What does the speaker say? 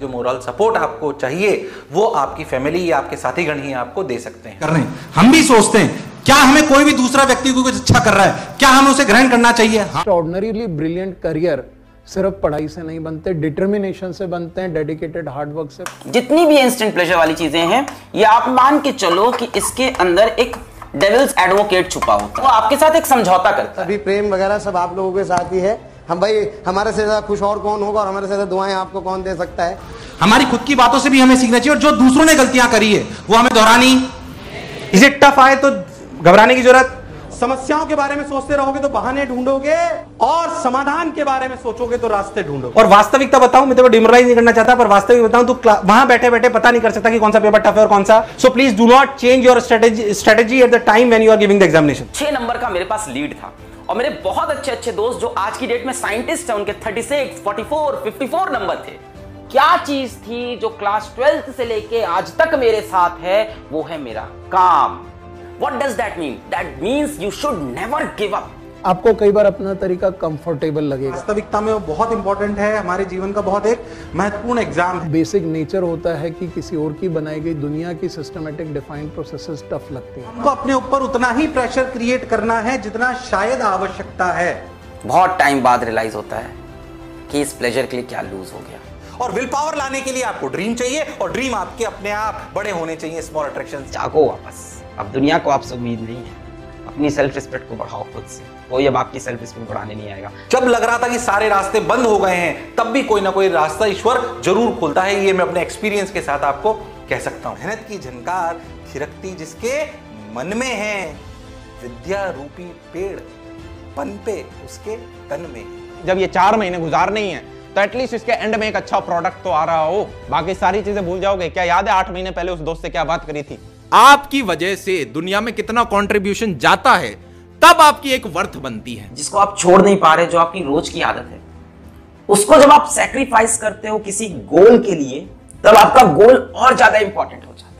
जो moral support आपको चाहिए वो आपकी फैमिली या आपके साथी गण ही आपको दे सकते हैं। कर रहे हैं हम भी सोचते हैं क्या हमें कोई भी दूसरा व्यक्ति को कुछ अच्छा कर रहा है? क्या हमें उसे ग्रहण करना चाहिए? ऑर्डनरीली ब्रिलियंट करियर सिर्फ़ पढ़ाई से नहीं बनते डिटर्मिनेशन से बनते हैं डेडिकेटेड हार्डवर्क से। जितनी भी इंस्टेंट प्लेजर वाली चीज़ें हैं ये आप मान के चलो कि इसके अंदर एक डेविल्स एडवोकेट छुपा होता है। वो आपके साथ एक समझौता करता है। अभी प्रेम वगैरह सब आप लोगों के साथ ही है। हम भाई हमारे से ज़्यादा खुश और कौन होगा और हमारे से ज़्यादा दुआएँ आपको कौन दे सकता है? हमारी खुद की बातों से भी हमें सीखना चाहिए और जो दूसरों ने गलतियाँ करी है वो हमें दोहरानी। इसे टफ आए तो घबराने की ज़रूरत। समस्याओं के बारे में सोचते रहोगे तो बहाने ढूंढोगे और समाधान के बारे में सोचोगे तो रास्ते ढूंढोगे। और वास्तविकता बताऊँ मैं तो डिमोरलाइज नहीं करना चाहता पर वास्तविक बताऊँ तो वहाँ बैठे बैठे पता नहीं कर सकता कि कौन सा पेपर टफ है और कौन सा। So please do not change your strategy strategy at the time when you are giving the examination छह नंबर का मेरे पास लीड था और मेरे बहुत अच्छे अच्छे दोस्त जो आज की डेट में साइंटिस्ट है उनके 36, 44, 54 नंबर थे। क्या चीज़ थी जो क्लास ट्वेल्थ से लेके आज तक मेरे साथ है? वो है मेरा काम। What does that mean that means you should never give up आपको कई बार अपना तरीका कंफर्टेबल लगेगा। वास्तविकता में वो बहुत इंपॉर्टेंट है हमारे जीवन का बहुत एक महत्वपूर्ण एग्ज़ाम है। बेसिक नेचर होता है कि किसी और की बनाई गई दुनिया की सिस्टमेटिक डिफाइंड प्रोसेसेस टफ लगती हैं। हमको अपने ऊपर उतना ही प्रेशर क्रिएट करना है जितना शायद आवश्यकता है। बहुत टाइम बाद रियलाइज़ होता है कि इस प्लेजर के लिए क्या लूज हो गया। और विल पावर लाने के लिए आपको ड्रीम चाहिए और ड्रीम आपके अपने आप बड़े होने चाहिए स्मॉल अट्रैक्शन जागो वापस। अब दुनिया को आपसे उम्मीद नहीं है। अपनी सेल्फ रिस्पेक्ट को बढ़ाओ खुद से। कोई अब आपकी सेल्फ रिस्पेक्ट बढ़ाने नहीं आएगा। जब लग रहा था कि सारे रास्ते बंद हो गए हैं तब भी कोई ना कोई रास्ता ईश्वर ज़रूर खोलता है। ये मैं अपने एक्सपीरियंस के साथ आपको कह सकता हूँ। मेहनत की झनकार थिरकती जिसके मन में है विद्या रूपी पेड़ पनपे उसके तन में। जब ये चार महीने गुजारने ही है तो एटलीस्ट इसके एंड में एक अच्छा प्रोडक्ट तो आ रहा हो। बाकी सारी चीज़ें भूल जाओगे। क्या याद है आठ महीने पहले उस दोस्त से क्या बात करी थी? आपकी वजह से दुनिया में कितना कॉन्ट्रीब्यूशन जाता है तब आपकी एक वर्थ बनती है। जिसको आप छोड़ नहीं पा रहे जो आपकी रोज की आदत है उसको जब आप सेक्रीफाइस करते हो किसी गोल के लिए तब आपका गोल और ज़्यादा इंपॉर्टेंट हो जाता है।